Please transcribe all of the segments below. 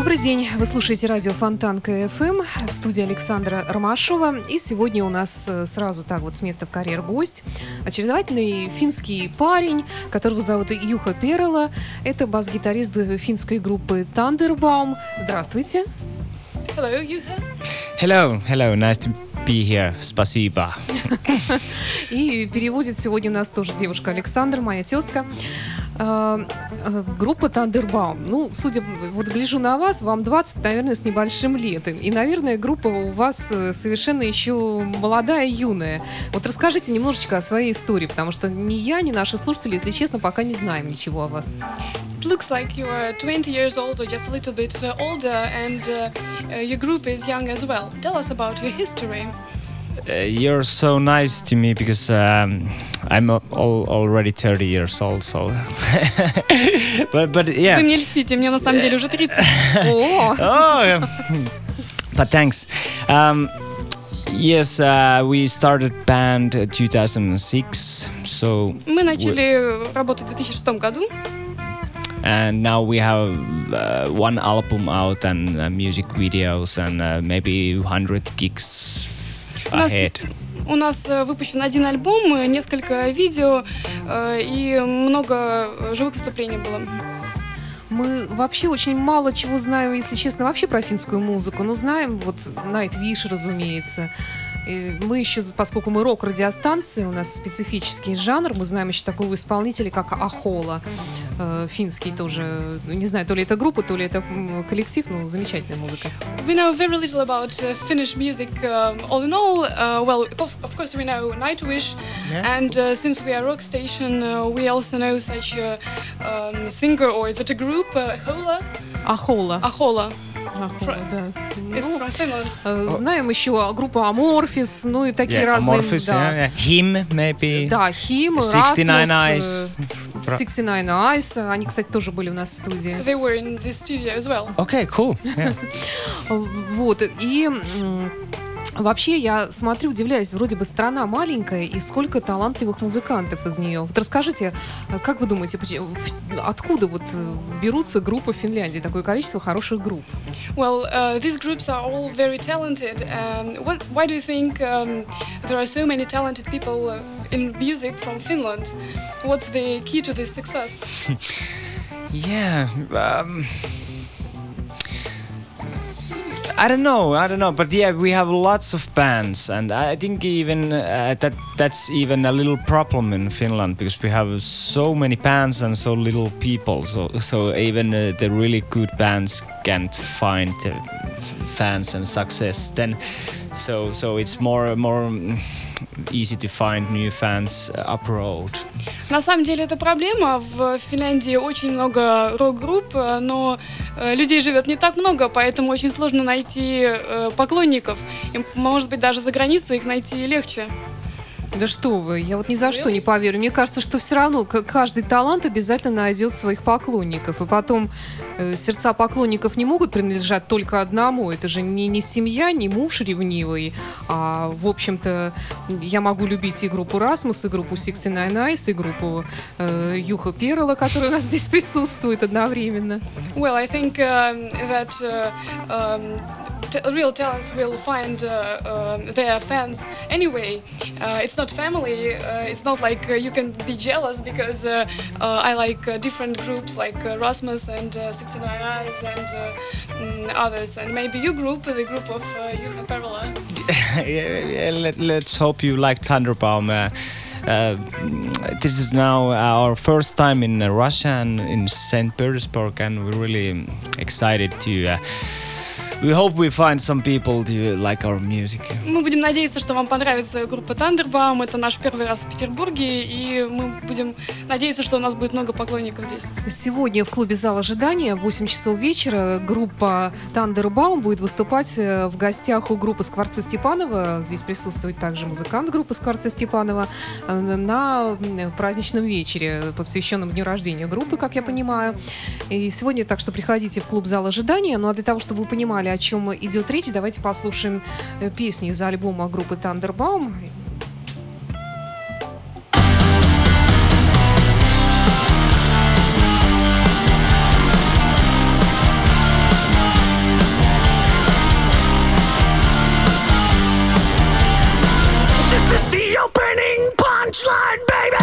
Добрый день, вы слушаете радио Фонтан КФМ в студии Александра Ромашова. И сегодня у нас э, сразу так вот с места в карьер гость. Очаровательный финский парень, которого зовут Юха Перела. Это бас-гитарист финской группы Thunderbaum. Здравствуйте. Hello, Yuha. Hello, hello, nice to be here. Спасибо. И переводит сегодня нас тоже девушка Александра, моя тезка. Э, э, Группа Thunderbaum. Ну, судя, вот гляжу на вас, вам 20, наверное, с небольшим лет. И, наверное, группа у вас э, совершенно еще молодая, юная. Вот расскажите немножечко о своей истории, потому что ни я, ни наши слушатели, если честно, пока не знаем ничего о вас. It looks like you are 20 years old or just a little bit uh, older, and uh, uh, your group is young as well. Tell us about your history. Uh, you're so nice to me because um, I'm a- al- already 30 years old, so. but but Вы yeah. мне льстите, мне на самом деле уже 30. О, Oh, yeah. but thanks. Um, yes, uh, we started band uh, 2006, so Мы начали работать в 2006 году, And now we have uh, one album out and uh, music videos and uh, maybe 100 gigs ahead. у нас э, выпущен один альбом, э, несколько видео э, и много живых выступлений было. мы вообще очень мало чего знаем, если честно, вообще про финскую музыку. Ну, знаем вот Nightwish, разумеется. И мы еще, поскольку мы рок-радиостанция, у нас специфический жанр, мы знаем еще такого исполнителя, как Ахола, э, финский тоже, ну, не знаю, то ли это группа, то ли это коллектив, ну, замечательная музыка. We know very little about uh, Finnish music. Um, all in all, uh, well, of, of course we know Nightwish, Yeah. and uh, since we are rock station, uh, we also know such a um, singer, or is it a group? Uh, Hola, Ахола. Ahola. Да. Ну, э, знаем еще группу Аморфис, ну и такие Yeah, разные. Amorphous, да. yeah, yeah. Him, maybe. Да, 69 Rasmus, Eyes. э, Про- 69 Eyes. Они, кстати, тоже были у нас в студии. They were in this studio as well. Okay, cool. Yeah. Вот, и вообще я смотрю, удивляюсь, вроде бы страна маленькая, и сколько талантливых музыкантов из нее. Вот расскажите, э, как вы думаете, откуда вот э, берутся группы в Финляндии, такое количество хороших групп? Well, uh, these groups are all very talented. Um, what, why do you think um, there are so many talented people in music from Finland? What's the key to this success? Yeah. Um, I don't know. I don't know. But yeah, we have lots of bands, and I think even uh, that that's even a little problem in Finland because we have so many bands and so little people. So so even uh, the really good bands can't find uh, fans and success. Then so so it's more more easy to find new fans uh, abroad. На самом деле это проблема. В Финляндии очень много рок-групп, э, но э, людей живет не так много, поэтому очень сложно найти э, поклонников. И, может быть, даже за границей их найти легче. Да что вы, я вот ни за что не поверю. Мне кажется, что все равно каждый талант обязательно найдет своих поклонников. И потом э, сердца поклонников не могут принадлежать только одному. Это же не, не семья, не муж ревнивый. А, в общем-то, я могу любить и группу Расмус, и группу 69 Eyes, и группу э, Юха Перла, которая у нас здесь присутствует одновременно. Well, I think um, that uh, um, real talents will find uh, um, their fans anyway. Uh, it's not family. Uh, it's not like uh, you can be jealous because uh, I like different groups like Rasmus and uh, 69 Eyes and mm, others. And maybe your group, the group of uh, Juha Pervola. yeah, yeah, let, let's hope you like Thunderbaum. Uh, this is now our first time in Russia and in St. Petersburg, and we're really excited to uh, we hope we find some people to like our music. Мы будем надеяться, что вам понравится группа Thunderbaum. Это наш первый раз в Петербурге, и мы будем надеяться, что у нас будет много поклонников здесь. Сегодня в клубе «Зал ожидания» в 8 часов вечера группа Tunderbaum будет выступать э, в гостях у группы Скворцы Степанова. Здесь присутствует также музыкант группы Скворцы Степанова э, на праздничном вечере, посвященном дню рождения группы, как я понимаю. И сегодня, так что приходите в клуб «Зал ожидания». Ну а для того, чтобы вы понимали, о чем идет речь, давайте послушаем э, песню из альбома группы Tunderbaum. This is the opening punchline, baby.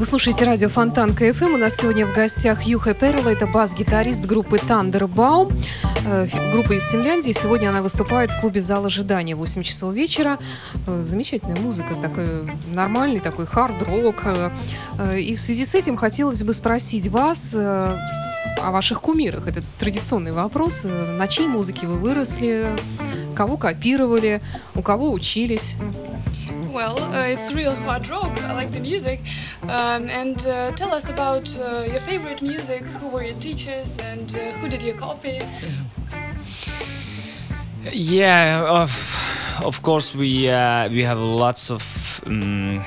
Вы слушаете радио Фонтанка FM. У нас сегодня в гостях Юха Перла. Это бас-гитарист группы Tunderbaum. Э, Группа из Финляндии. Сегодня она выступает в клубе «Зал ожидания» в 8 часов вечера. Э, Замечательная музыка, такой нормальный такой хард-рок. Э, э, И в связи с этим хотелось бы спросить вас о ваших кумирах. Это традиционный вопрос. На чьей музыке вы выросли? Кого копировали? У кого учились? Well, uh, it's real hard rock. I like the music. Um, and uh, tell us about uh, your favorite music. Who were your teachers and who did you copy? Yeah, of of course we we have lots of um,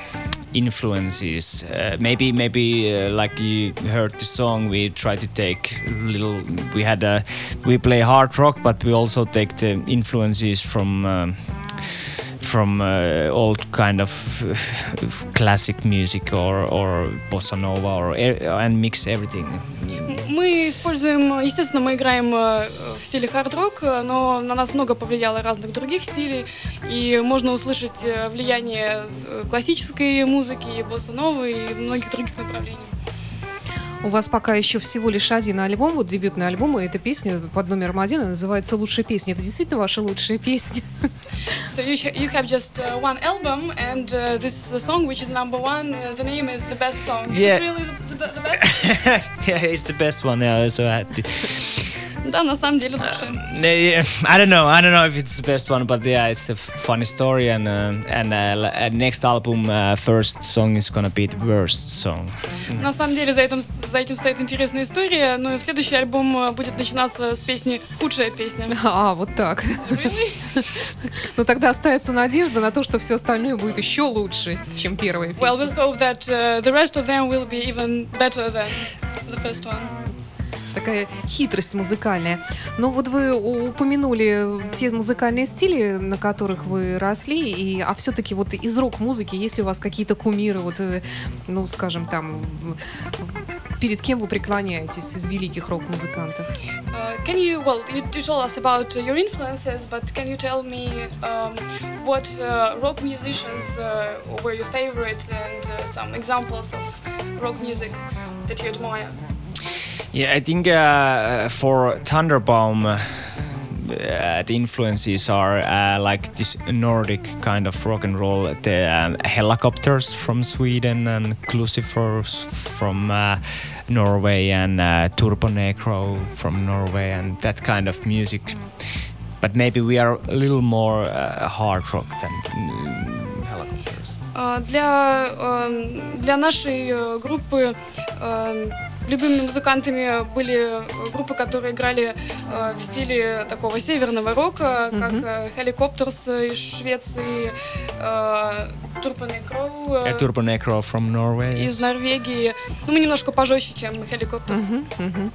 influences. Uh, maybe maybe uh, like you heard the song, we try to take little. We had a we play hard rock, but we also take the influences from. Um, from uh, old kind of classic music or, or bossa nova or e- and mix everything. Мы используем, естественно, мы играем э, в стиле хард-рок, э, но на нас много повлияло разных других стилей, и можно услышать э, влияние классической музыки, босса-новой и многих других направлений. У вас пока еще всего лишь один альбом, вот дебютный альбом, и эта песня под номером один и называется «Лучшая песня». Это действительно ваша лучшая песня? So you, you have just uh, one album, and uh, this is a song which is number one. Uh, the name is the best song. Is Yeah. it really the, the, the best? yeah, it's the best one. Yeah, so I had to. Да, на самом деле лучше. Yeah, I don't know. I don't know if it's the best one, but yeah, it's a funny story. And uh, and uh, uh, next album, uh, first song is gonna be the worst song. На самом деле за этим, за этим стоит интересная история, но следующий альбом э, будет начинаться с песни «Худшая песня». А, вот так. Ну тогда остается надежда на то, что все остальное будет еще лучше, чем первая Well, песня. we'll hope that uh, the rest of them will be even better than the first one. Такая хитрость музыкальная. Но вот вы упомянули те музыкальные стили, на которых вы росли, и, а все-таки вот из рок-музыки есть ли у вас какие-то кумиры, вот, э, ну, скажем, там, перед кем вы преклоняетесь из великих рок-музыкантов? Uh, can you, well, you, you told us about your influences, but can you tell me um, what uh, rock musicians uh, were your favorite and uh, some examples of rock music that you admire? Yeah, I think uh, for Thunderbaum, uh, uh, the influences are uh, like this Nordic kind of rock and roll. The um, helicopters from Sweden and Crucifers from uh, Norway and uh, Turbo Negro from Norway and that kind of music. But maybe we are a little more uh, hard rock than mm, helicopters. А, Для, эм, для нашей э, группы эм, любимыми музыкантами были группы, которые играли э, в стиле такого северного рока, как э, Helicopters из Швеции, э, Turbo Negro Uh, э, Turbo Negro from Norway. из Норвегии. Ну, мы немножко пожестче, чем Helicopters. Мгм, мгм.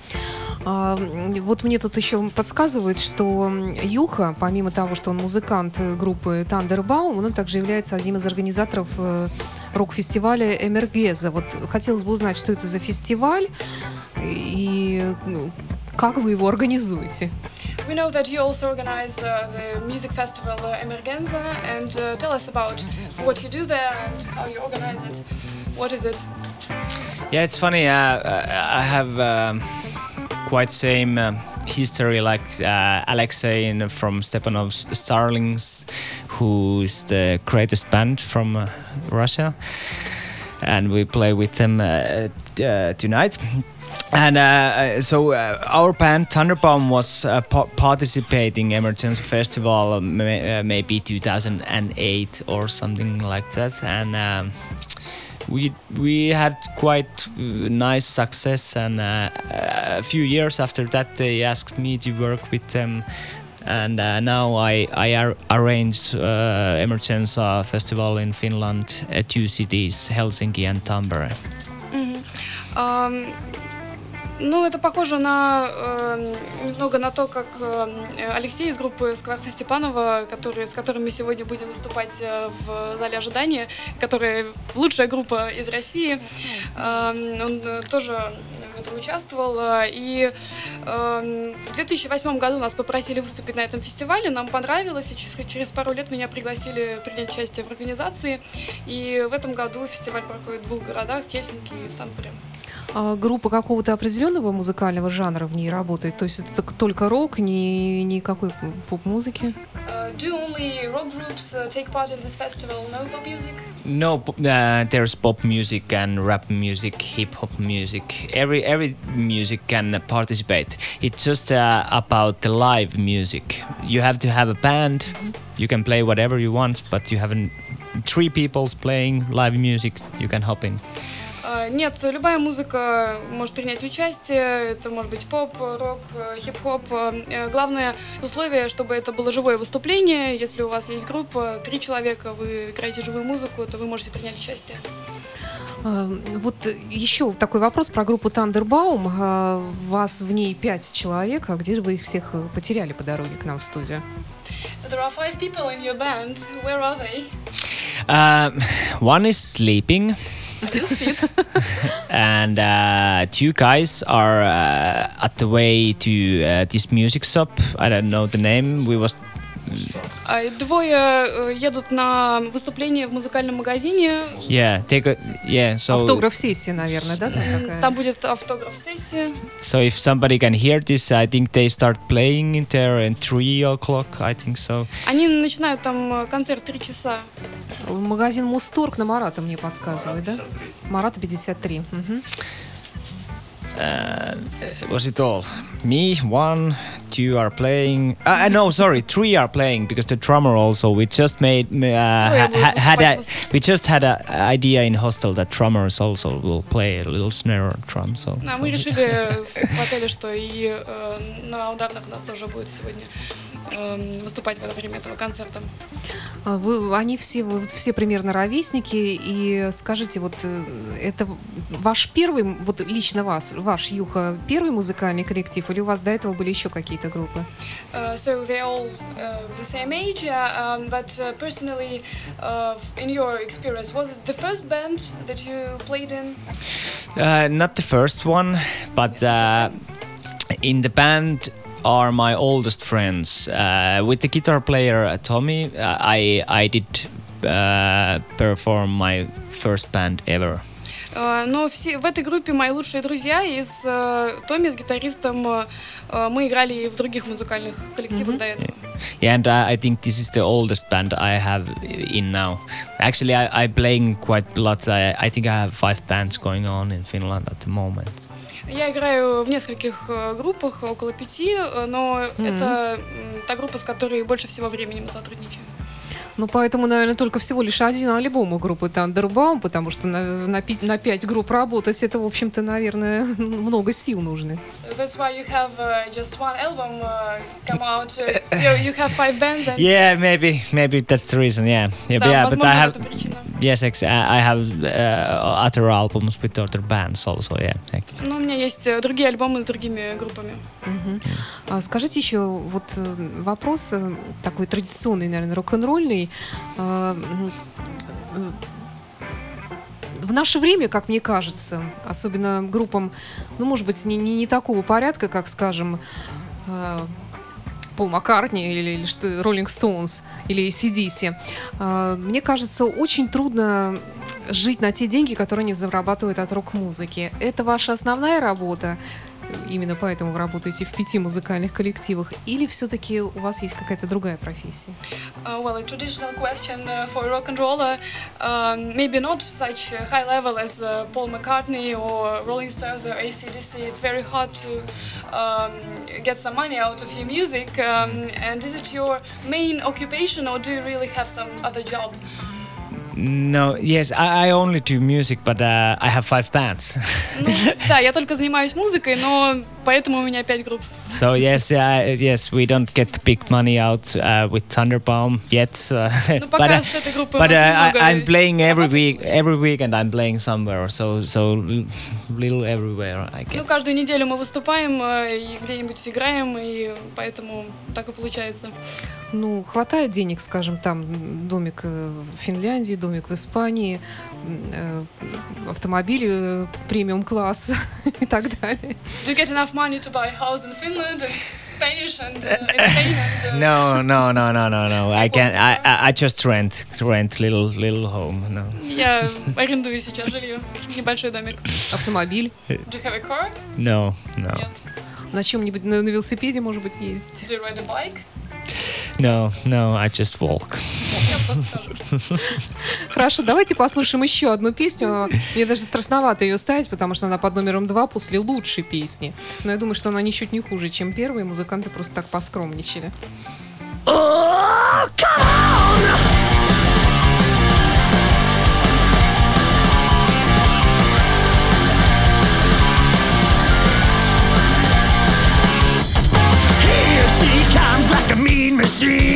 А, вот мне тут еще подсказывает, что Юха, помимо того, что он музыкант э, группы Тандербаум, он также является одним из организаторов э, рок-фестиваля Эмергеза. Вот хотелось бы узнать, что это за фестиваль и ну, как вы его организуете. We know that you also organize uh, the music festival uh, Emergenza, and uh, tell us about what you do there and how you organize it. What is it? Yeah, it's funny. Uh, uh, I have um, quite same uh, history like uh, Alexei from Stepanov's Starlings, who is the greatest band from uh, Russia, and we play with them uh, uh, tonight. And uh, so uh, our band Thunderbomb was uh, pa- participating Emergency Festival uh, uh, maybe 2008 or something like that, and. Um, we we had quite uh, nice success and uh, a few years after that they asked me to work with them. And uh, now I I ar- arranged uh, Emergenza festival in Finland at two cities Helsinki and Tampere. Ам, ну, это похоже на эм, немного на то, как эм, Алексей из группы Скворца Степанова, который, с которым мы сегодня будем выступать э, в зале ожидания, которая лучшая группа из России. Эм, он э, тоже в этом участвовал. э, И эм, в 2008 году нас попросили выступить на этом фестивале, нам понравилось, и через, через пару лет меня пригласили принять участие в организации. И в этом году фестиваль проходит в двух городах, в Хельсинки и в Тампере. А группа какого-то определенного музыкального жанра в ней работает? То есть это только рок, ни никакой поп-музыки? Uh, do only rock groups uh, take part in this festival? No pop music? no pop- uh, there's pop music and rap music hip hop music every every music can participate it's just uh, about the live music you have to have a band you can play whatever you want but you haven't three people's playing live music you can hop in Uh, нет, любая музыка может принять участие. Это может быть поп, рок, э, хип-хоп. Э, Главное условие, чтобы это было живое выступление. Если у вас есть группа, три человека, вы играете живую музыку, то вы можете принять участие. А, Вот еще такой вопрос про группу Тандербаум. Вас в ней пять человек, а где же вы их всех э, потеряли по дороге к нам в студию? There are five people in your band. Where are they? Uh, one is sleeping, and uh, two guys are uh, at the way to uh, this music shop. I don't know the name. We was Двое э, едут на выступление в музыкальном магазине. yeah take a yeah. So Автограф-сессия, наверное, да? там такая? Там будет автограф-сессия. so if somebody can hear this, I think they start playing in there at three o'clock. I think so. Они начинают там э, концерт три часа. Магазин Мусторг на Марата мне подсказывает, да? Марата 53. Мгм. Was it all? Me, one, two are playing. Uh, uh, no, sorry, three are playing because the drummer also. We just made uh, ha- will ha- had a, wystупать. we just had a idea in hostel that drummers also will play a little snare drum. So, Да, so- мы решили в отеле, что и э, на ударных у нас тоже будет сегодня эм, Выступать во время этого концерта. А Вы, они все, вы все примерно ровесники. И скажите, вот э, это ваш первый, вот лично вас, ваш Юха, первый музыкальный коллектив, или у вас до этого были еще какие-то группы? Uh, so they all uh, the same age, uh, um, but uh, personally, uh, in your experience, was it the first band that you played in? Uh, not the first one, but uh, in the band are my oldest friends. Uh, with the guitar player uh, Tommy, uh, I I did uh, perform my first band ever. Uh, но все в этой группе мои лучшие друзья из э, Томми с гитаристом. э, э, мы играли и в других музыкальных коллективах до этого. Yeah, and uh, I think this is the oldest band I have in now. Actually, I, I'm playing quite a lot. I, I think I have five bands going on in Finland at the moment. Я играю в нескольких э, группах, около пяти, э, но это м, та группа, с которой больше всего времени мы сотрудничаем. Ну, поэтому, наверное, только всего лишь один альбом у группы Тандербаум, потому что на, на, пи- на пять групп работать, это, в общем-то, наверное, много сил нужны. So that's why you have uh, just one album uh, come out. Uh, still you have five bands and Yeah, maybe maybe that's the reason. Yeah, yeah, Да, but, yeah, but I have yes, I have uh, other albums with other bands also. Yeah, Но у меня есть э, другие альбомы с другими группами. А скажите еще вот э, вопрос э, такой традиционный, наверное, рок-н-ролльный. Э, В наше время, как мне кажется, особенно группам, ну, может быть, не, не, не такого порядка, как, скажем, э, Пол Маккартни или, или что, Роллинг Стоунс или CDC, э, мне кажется, очень трудно жить на те деньги, которые они зарабатывают от рок-музыки. Это ваша основная работа? Именно поэтому вы работаете в пяти музыкальных коллективах? Или все-таки у вас есть какая-то другая профессия? Uh, well, a traditional question uh, for rock and roller, um, maybe not such high level as uh, Paul McCartney or Rolling Stones or ACDC. It's very hard to um, get some money out of your music. Um, and is it your main occupation, or do you really have some other job? no, yes, I, I only do music, but uh, I have five bands. Ну, да, я только занимаюсь музыкой, но поэтому у меня пять групп. so yes, uh, yes, we don't get big money out uh, with Thunderbaum yet. Uh, Ну, but uh, but uh, I, I'm playing every week. Every week, and I'm playing somewhere. So so l- little everywhere I Ну, get. каждую неделю мы выступаем э, и где-нибудь играем, и поэтому так и получается. Ну, хватает денег, скажем, там домик э, в Финляндии, домик в Испании, э, автомобиль э, премиум-класс и так далее. Do you get enough money to buy a house in Finland and Spanish and uh, in Spain and, uh, No, no, no, no, no, no. I can't. I, I I just rent rent little little home. No. Я арендую сейчас жилье, небольшой домик. Автомобиль. Do you have a car? No, no, Нет. На чем-нибудь на, на велосипеде, может быть, ездить. Do you ride a bike? no, no. I just walk. Хорошо, давайте послушаем еще одну песню. Мне даже страшновато ее ставить, потому что она под номером два после лучшей песни. Но я думаю, что она ничуть не хуже, чем первые. Музыканты просто так поскромничали. Machine.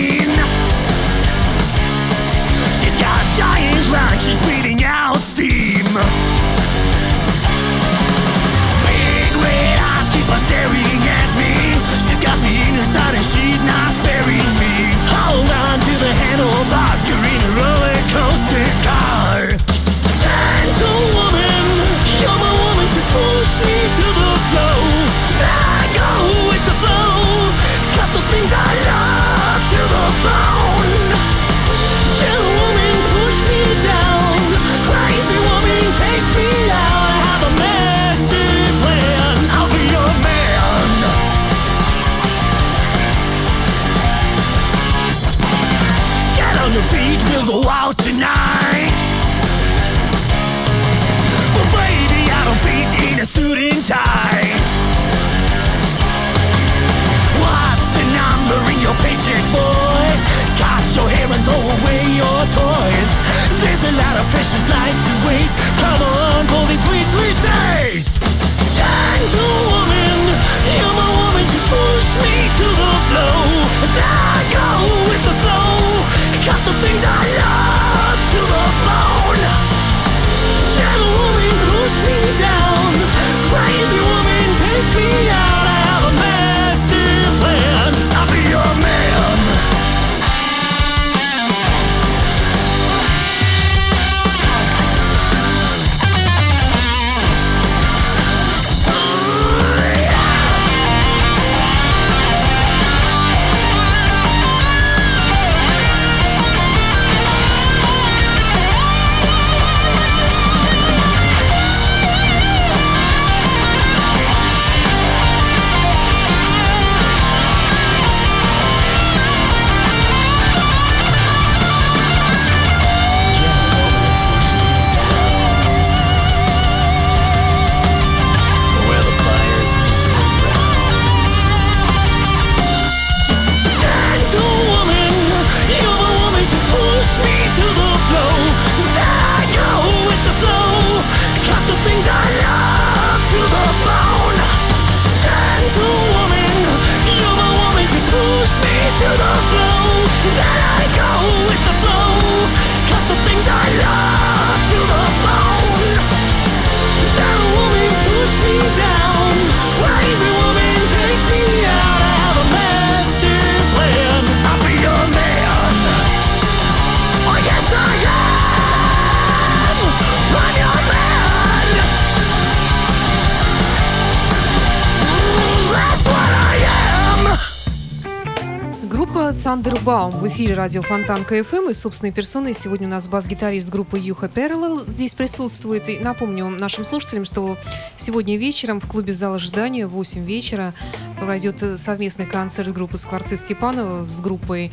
Tunderbaum в эфире радио Фонтанка FM и собственной персоной сегодня у нас бас-гитарист группы Юха Перла здесь присутствует. И напомню нашим слушателям, что сегодня вечером в клубе «Зал ожидания» в 8 вечера пройдет совместный концерт группы Скворцы Степанова с группой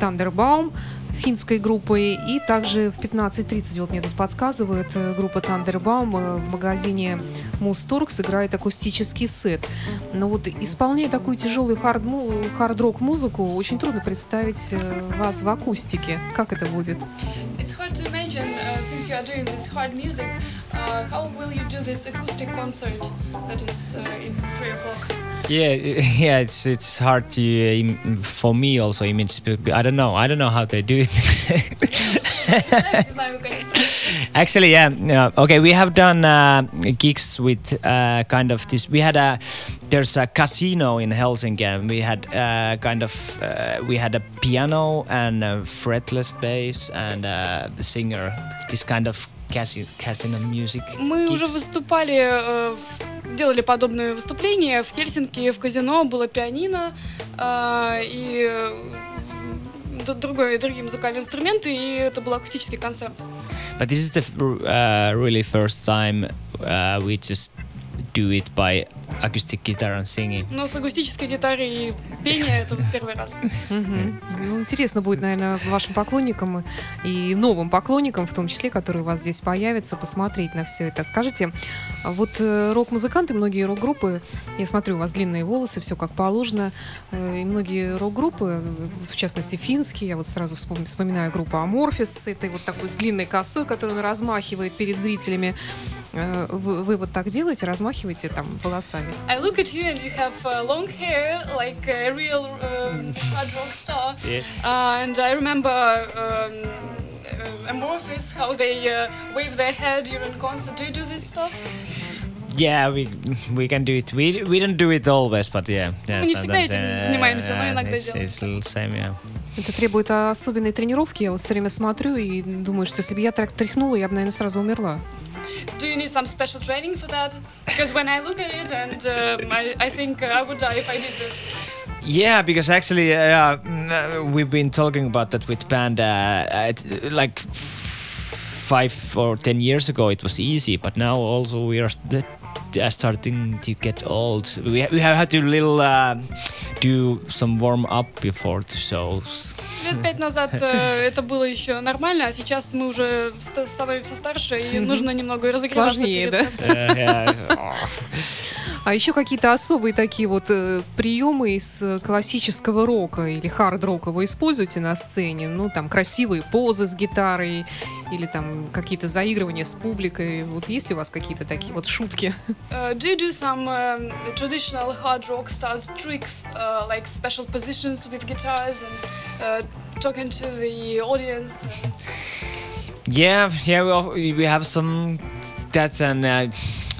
Tunderbaum финской группой. И также в 15.30, вот мне тут подсказывают, э, группа Tunderbaum э, в магазине Музторг сыграет акустический сет. Но вот исполняя такую тяжелую хард хард-рок музыку, очень трудно представить э, вас в акустике. Как это будет? It's hard to imagine, uh, since you are doing this hard music, uh, how will you do this acoustic concert that is uh, in 3 o'clock? yeah yeah it's it's hard to uh, for me also image i don't know i don't know how they do it. Actually yeah, yeah okay we have done uh, gigs with uh, kind of this we had a there's a casino in helsinki and we had uh, kind of uh, we had a piano and a fretless bass and a singer this kind of casino, music. Мы gigs. уже выступали, э, делали подобные выступления в Хельсинки, в казино было пианино э, и э, другой, другие музыкальные инструменты, и это был акустический концерт. But this is the uh, really first time uh, we just do it by acoustic guitar and singing. Но с акустической гитарой и пение это первый раз. Ну, интересно будет, наверное, вашим поклонникам и новым поклонникам, в том числе, которые у вас здесь появятся, посмотреть на все это. Скажите, вот э, рок-музыканты, многие рок-группы, я смотрю, у вас длинные волосы, все как положено, э, и многие рок-группы, в частности, финские, я вот сразу вспом- вспоминаю группу Аморфис с этой вот такой с длинной косой, которую он размахивает перед зрителями. Э, Вы, вы вот так делаете, размахиваете там волосами? I look at you and you have uh, long hair like a real um, hard rock star. Yeah. Uh, and I remember um, uh, Amorphis, how they uh, wave their hair during concert. Do you do this stuff? Yeah, we we can do it. We we don't do it always, but yeah. yeah Мы не всегда sometimes, этим uh, занимаемся, но иногда it's, делаем. it's a little same, yeah. Это требует особенной тренировки. Я вот все время смотрю и думаю, что если бы я так тряхнула, я бы, наверное, сразу умерла. Do you need some special training for that? Because when I look at it, and um, I, I think I would die if I did this. Yeah, because actually, uh, mm, uh, we've been talking about that with band. Uh, it, like five or ten years ago, it was easy, but now also we are uh, starting to get old. We we have had to little uh, do some warm up before the shows. Лет пять назад э, это было еще нормально, а сейчас мы уже ст- становимся старше, и нужно немного разогреваться Сложнее, перед да? концертом. Uh, yeah. А еще какие-то особые такие вот э, приемы из э, классического рока или хард-рока вы используете на сцене? Ну, там, красивые позы с гитарой или там какие-то заигрывания с публикой. Вот есть ли у вас какие-то такие вот шутки? Uh, do you do some um, traditional hard rock stars tricks, uh, like special positions with guitars and uh, talking to the audience? Yeah, yeah, we, al- we have some that and uh,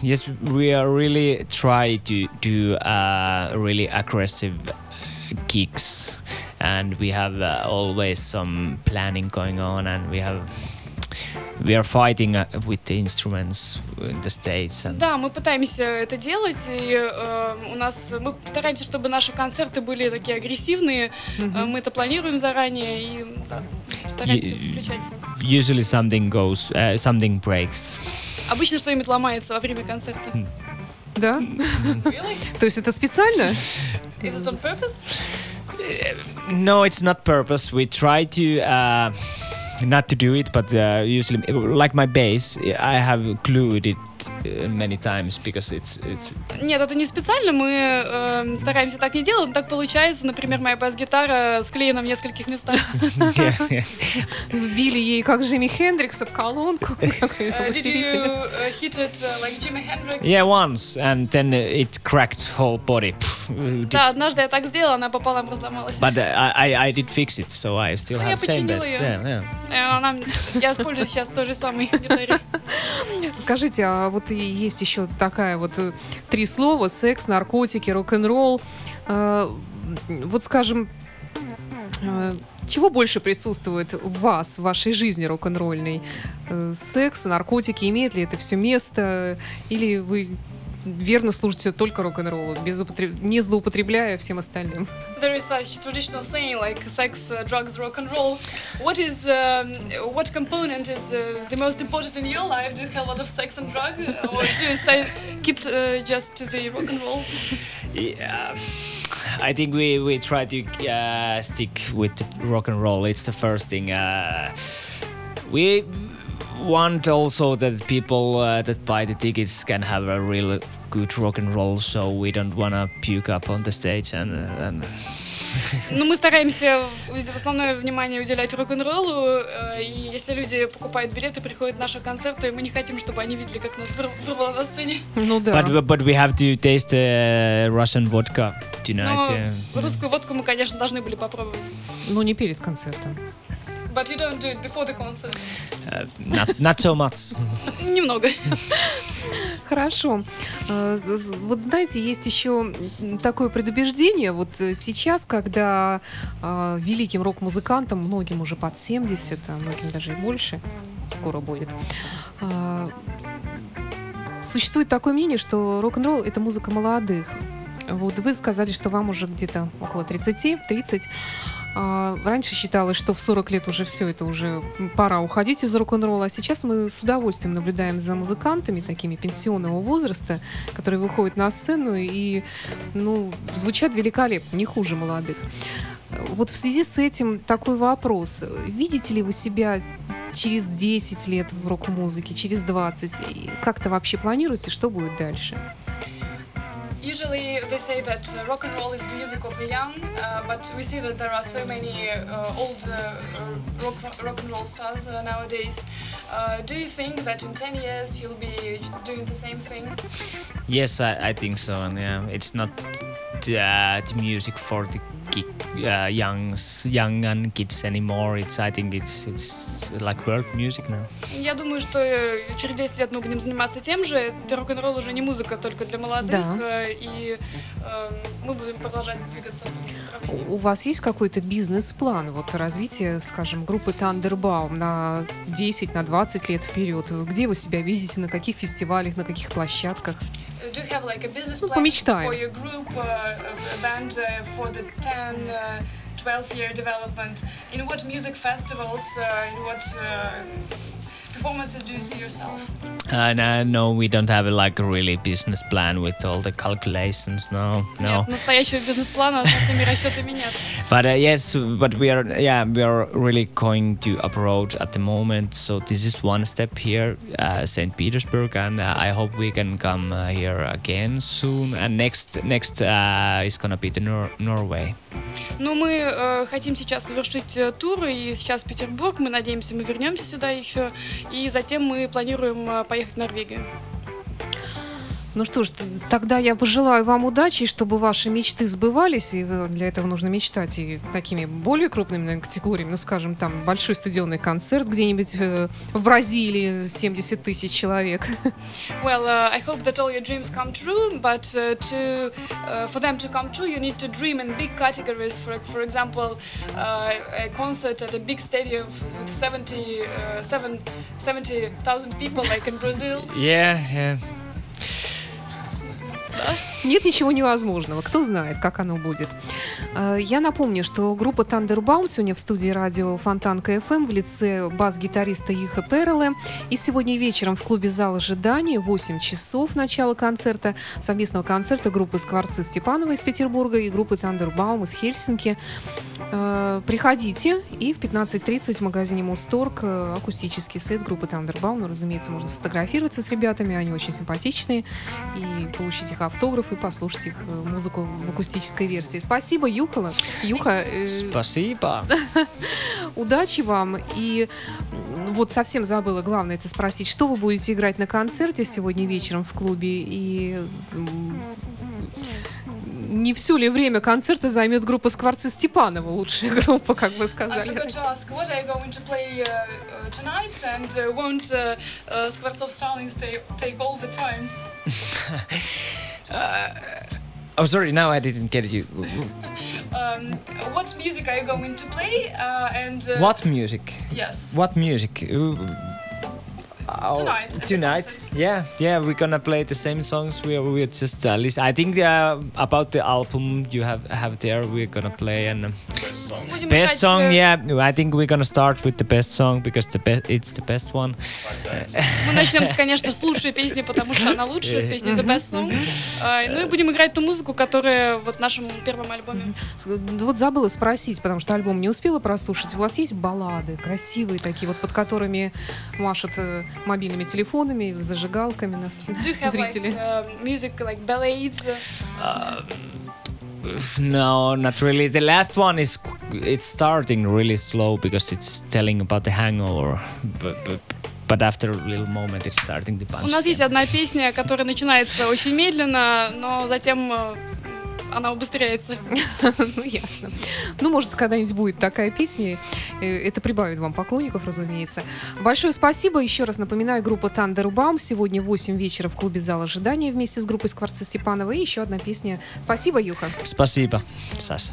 yes, we are really try to do uh, really aggressive gigs, and we have uh, always some planning going on, and we have we are fighting uh, with the instruments in the states and Да, мы пытаемся это делать, и э, у нас мы стараемся, чтобы наши концерты были такие агрессивные. Э, мы это планируем заранее и да, стараемся включать. usually something goes uh, something breaks. Обычно что-нибудь ломается во время концерта. Да? Really? То есть это специально? Is it on purpose? No, it's not purpose. We try to uh, not to do it, but uh, usually, like my bass, I have glued it many times because it's it's Нет, это не специально, мы э, стараемся так не делать, но так получается. Например, моя бас-гитара склеена в нескольких местах. Вбили ей, как Джимми Хендрикса, колонку. Какой-то did you усилитель. hit it like Jimi Hendrix? Yeah, once, and then it cracked whole body. Да, однажды я так сделала, она пополам разломалась. But uh, I I- I did fix it, so I still Ну, have same починила bed. Yeah, yeah. Э, я использую сейчас той же самой гитаре. Скажите, а вот есть еще такая вот э, три слова: секс, наркотики, рок-н-ролл. Э, Вот, скажем, э, чего больше присутствует в вас, в вашей жизни рок-н-ролльной? Секс, наркотики, имеет ли это все место? Или вы верно слушаете только рок-н-ролл, без употреб- не злоупотребляя всем остальным. There is such traditional saying like sex, uh, drugs, rock and roll. What is, um, what component is uh, the most important in your life? Do you have a lot of sex and drug, or do you say keep uh, just to the rock and roll? Yeah, I think we we try to uh, stick with rock and roll. It's the first thing. Uh, we want also that people uh, that buy the tickets can have a real good rock and roll. So we don't wanna puke up on the stage and and Ну, мы стараемся основное внимание уделять рок-н-роллу, э, и если люди покупают билеты, приходят на наши концерты, мы не хотим, чтобы они видели, как нас выр- вырвало на сцене. Ну да. but but we have to taste uh, Russian vodka tonight. Но yeah. русскую водку мы, конечно, должны были попробовать. Ну, не перед концертом. But you don't do it before the concert. Uh, not not so much. Немного. Хорошо. Э, Вот знаете, есть еще такое предубеждение. Вот э, сейчас, когда великим рок-музыкантам, многим уже под 70, а многим даже и больше, скоро будет, существует такое мнение, что рок-н-ролл — это музыка молодых. Вот вы сказали, что вам уже где-то около 30, 30. А, Раньше считалось, что в 40 лет уже все, это уже пора уходить из рок-н-ролла. А сейчас мы с удовольствием наблюдаем за музыкантами такими пенсионного возраста, которые выходят на сцену и ну, звучат великолепно, не хуже молодых. Вот в связи с этим такой вопрос. Видите ли вы себя через 10 лет в рок-музыке, через 20? И как-то вообще планируете, что будет дальше? Usually they say that uh, rock and roll is the music of the young, uh, but we see that there are so many uh, old uh, uh, rock, rock and roll stars uh, nowadays. Do you think that in 10 years you'll be doing the same thing? Yes, I, I think so. And yeah, it's not the music for the ki- uh, young young and kids anymore. It's I think it's it's like world music now. Я думаю, что э, через 10 лет мы будем заниматься тем же. Рок-н-ролл уже не музыка только для молодых, Да. э, и э, мы будем продолжать двигаться. У у вас есть какой-то бизнес-план вот развития, скажем, группы Thunderbaum на 10, на 20 лет вперед? Где вы себя видите, на каких фестивалях, на каких площадках? Do you have like a business Ну, plan помечтаем. for your group, uh, of a band uh, for the 10, uh, 12 year development? In what music festivals, uh, in what uh, performances do you see yourself? And uh, no, we don't have like a really business plan with all the calculations. No, no. Нет, настоящего бизнес-плана с этими расчетами нет. But uh, yes, but we are yeah we are really going to abroad at the moment. So this is one step here, uh, Saint Petersburg, and uh, I hope we can come uh, here again soon. And next next uh, is gonna be the Nor- Norway. Ну, мы э, хотим сейчас совершить э, тур, и сейчас Петербург, мы надеемся, мы вернемся сюда еще, и затем мы планируем э, поехать в Норвегию. Ну что ж, тогда я пожелаю вам удачи, чтобы ваши мечты сбывались, и вы- для этого нужно мечтать и такими более крупными наверное, категориями, ну, скажем, там, большой стадионный концерт где-нибудь э, в Бразилии, 70 тысяч человек. Well, uh, I hope that all your dreams come true, but uh, to uh, for them to come true, you need to dream in big categories. For for example, uh, a concert at a big stadium with 70 uh, seven- 70,000 people, like in Brazil. Yeah, yeah. Нет ничего невозможного. Кто знает, как оно будет. Э, Я напомню, что группа Thunderbaum сегодня в студии радио Фонтанка FM в лице бас-гитариста Иха Переле. И сегодня вечером в клубе «Зал ожидания» 8 часов начала концерта, совместного концерта группы «Скворцы» Степанова из Петербурга и группы Thunderbaum из Хельсинки. Э, Приходите, и в 15.30 в магазине Мусторг э, акустический сет группы Thunderbaum. Ну, разумеется, можно сфотографироваться с ребятами, они очень симпатичные, и получить их автограф, и послушать их музыку в акустической версии. Спасибо, Юхала. Юха, э, Спасибо. удачи вам. И вот совсем забыла, главное это спросить, что вы будете играть на концерте сегодня вечером в клубе, и не все ли время концерта займет группа Скворцы Степанова, лучшая группа, как вы I сказали. forgot to ask, what are you going to play uh, uh, tonight, and uh, won't uh, uh, Skvortsov Starlings take all the time? Oh, sorry. Now I didn't get you. Um, what music are you going to play? Uh, and uh, What music? Yes. What music? Uh, Oh, Tonight, Tonight. Yeah, yeah. We're gonna play the same songs. We we just uh, listen. I think uh, about the album you have have there. We're gonna play and um, best играть, song. э, Yeah, I think we're gonna start with the best song because the best it's the best one. Мы начнем, конечно, с лучшей песни, потому что она лучшая, с песни The Best Song. А, Ну и будем играть ту музыку, которая вот в нашем первом альбоме. Вот забыла спросить, потому что альбом не успела прослушать. У вас есть баллады красивые такие, вот под которыми машут э, мобильными телефонами, зажигалками нас зрители? uh? No, not really. The last one is it's starting really slow because it's telling about the hangover, but but, but after a little moment it's starting to punch. У нас again. есть одна песня, которая начинается очень медленно, но затем э, она убыстряется. Ну, ясно. Ну, может, когда-нибудь будет такая песня. Это прибавит вам поклонников, разумеется. Большое спасибо. Еще раз напоминаю, группа Тандербаум. Сегодня в 8 вечера в клубе «Зал ожидания» вместе с группой Скворца Степанова. И еще одна песня. Спасибо, Юха. Спасибо, Саша.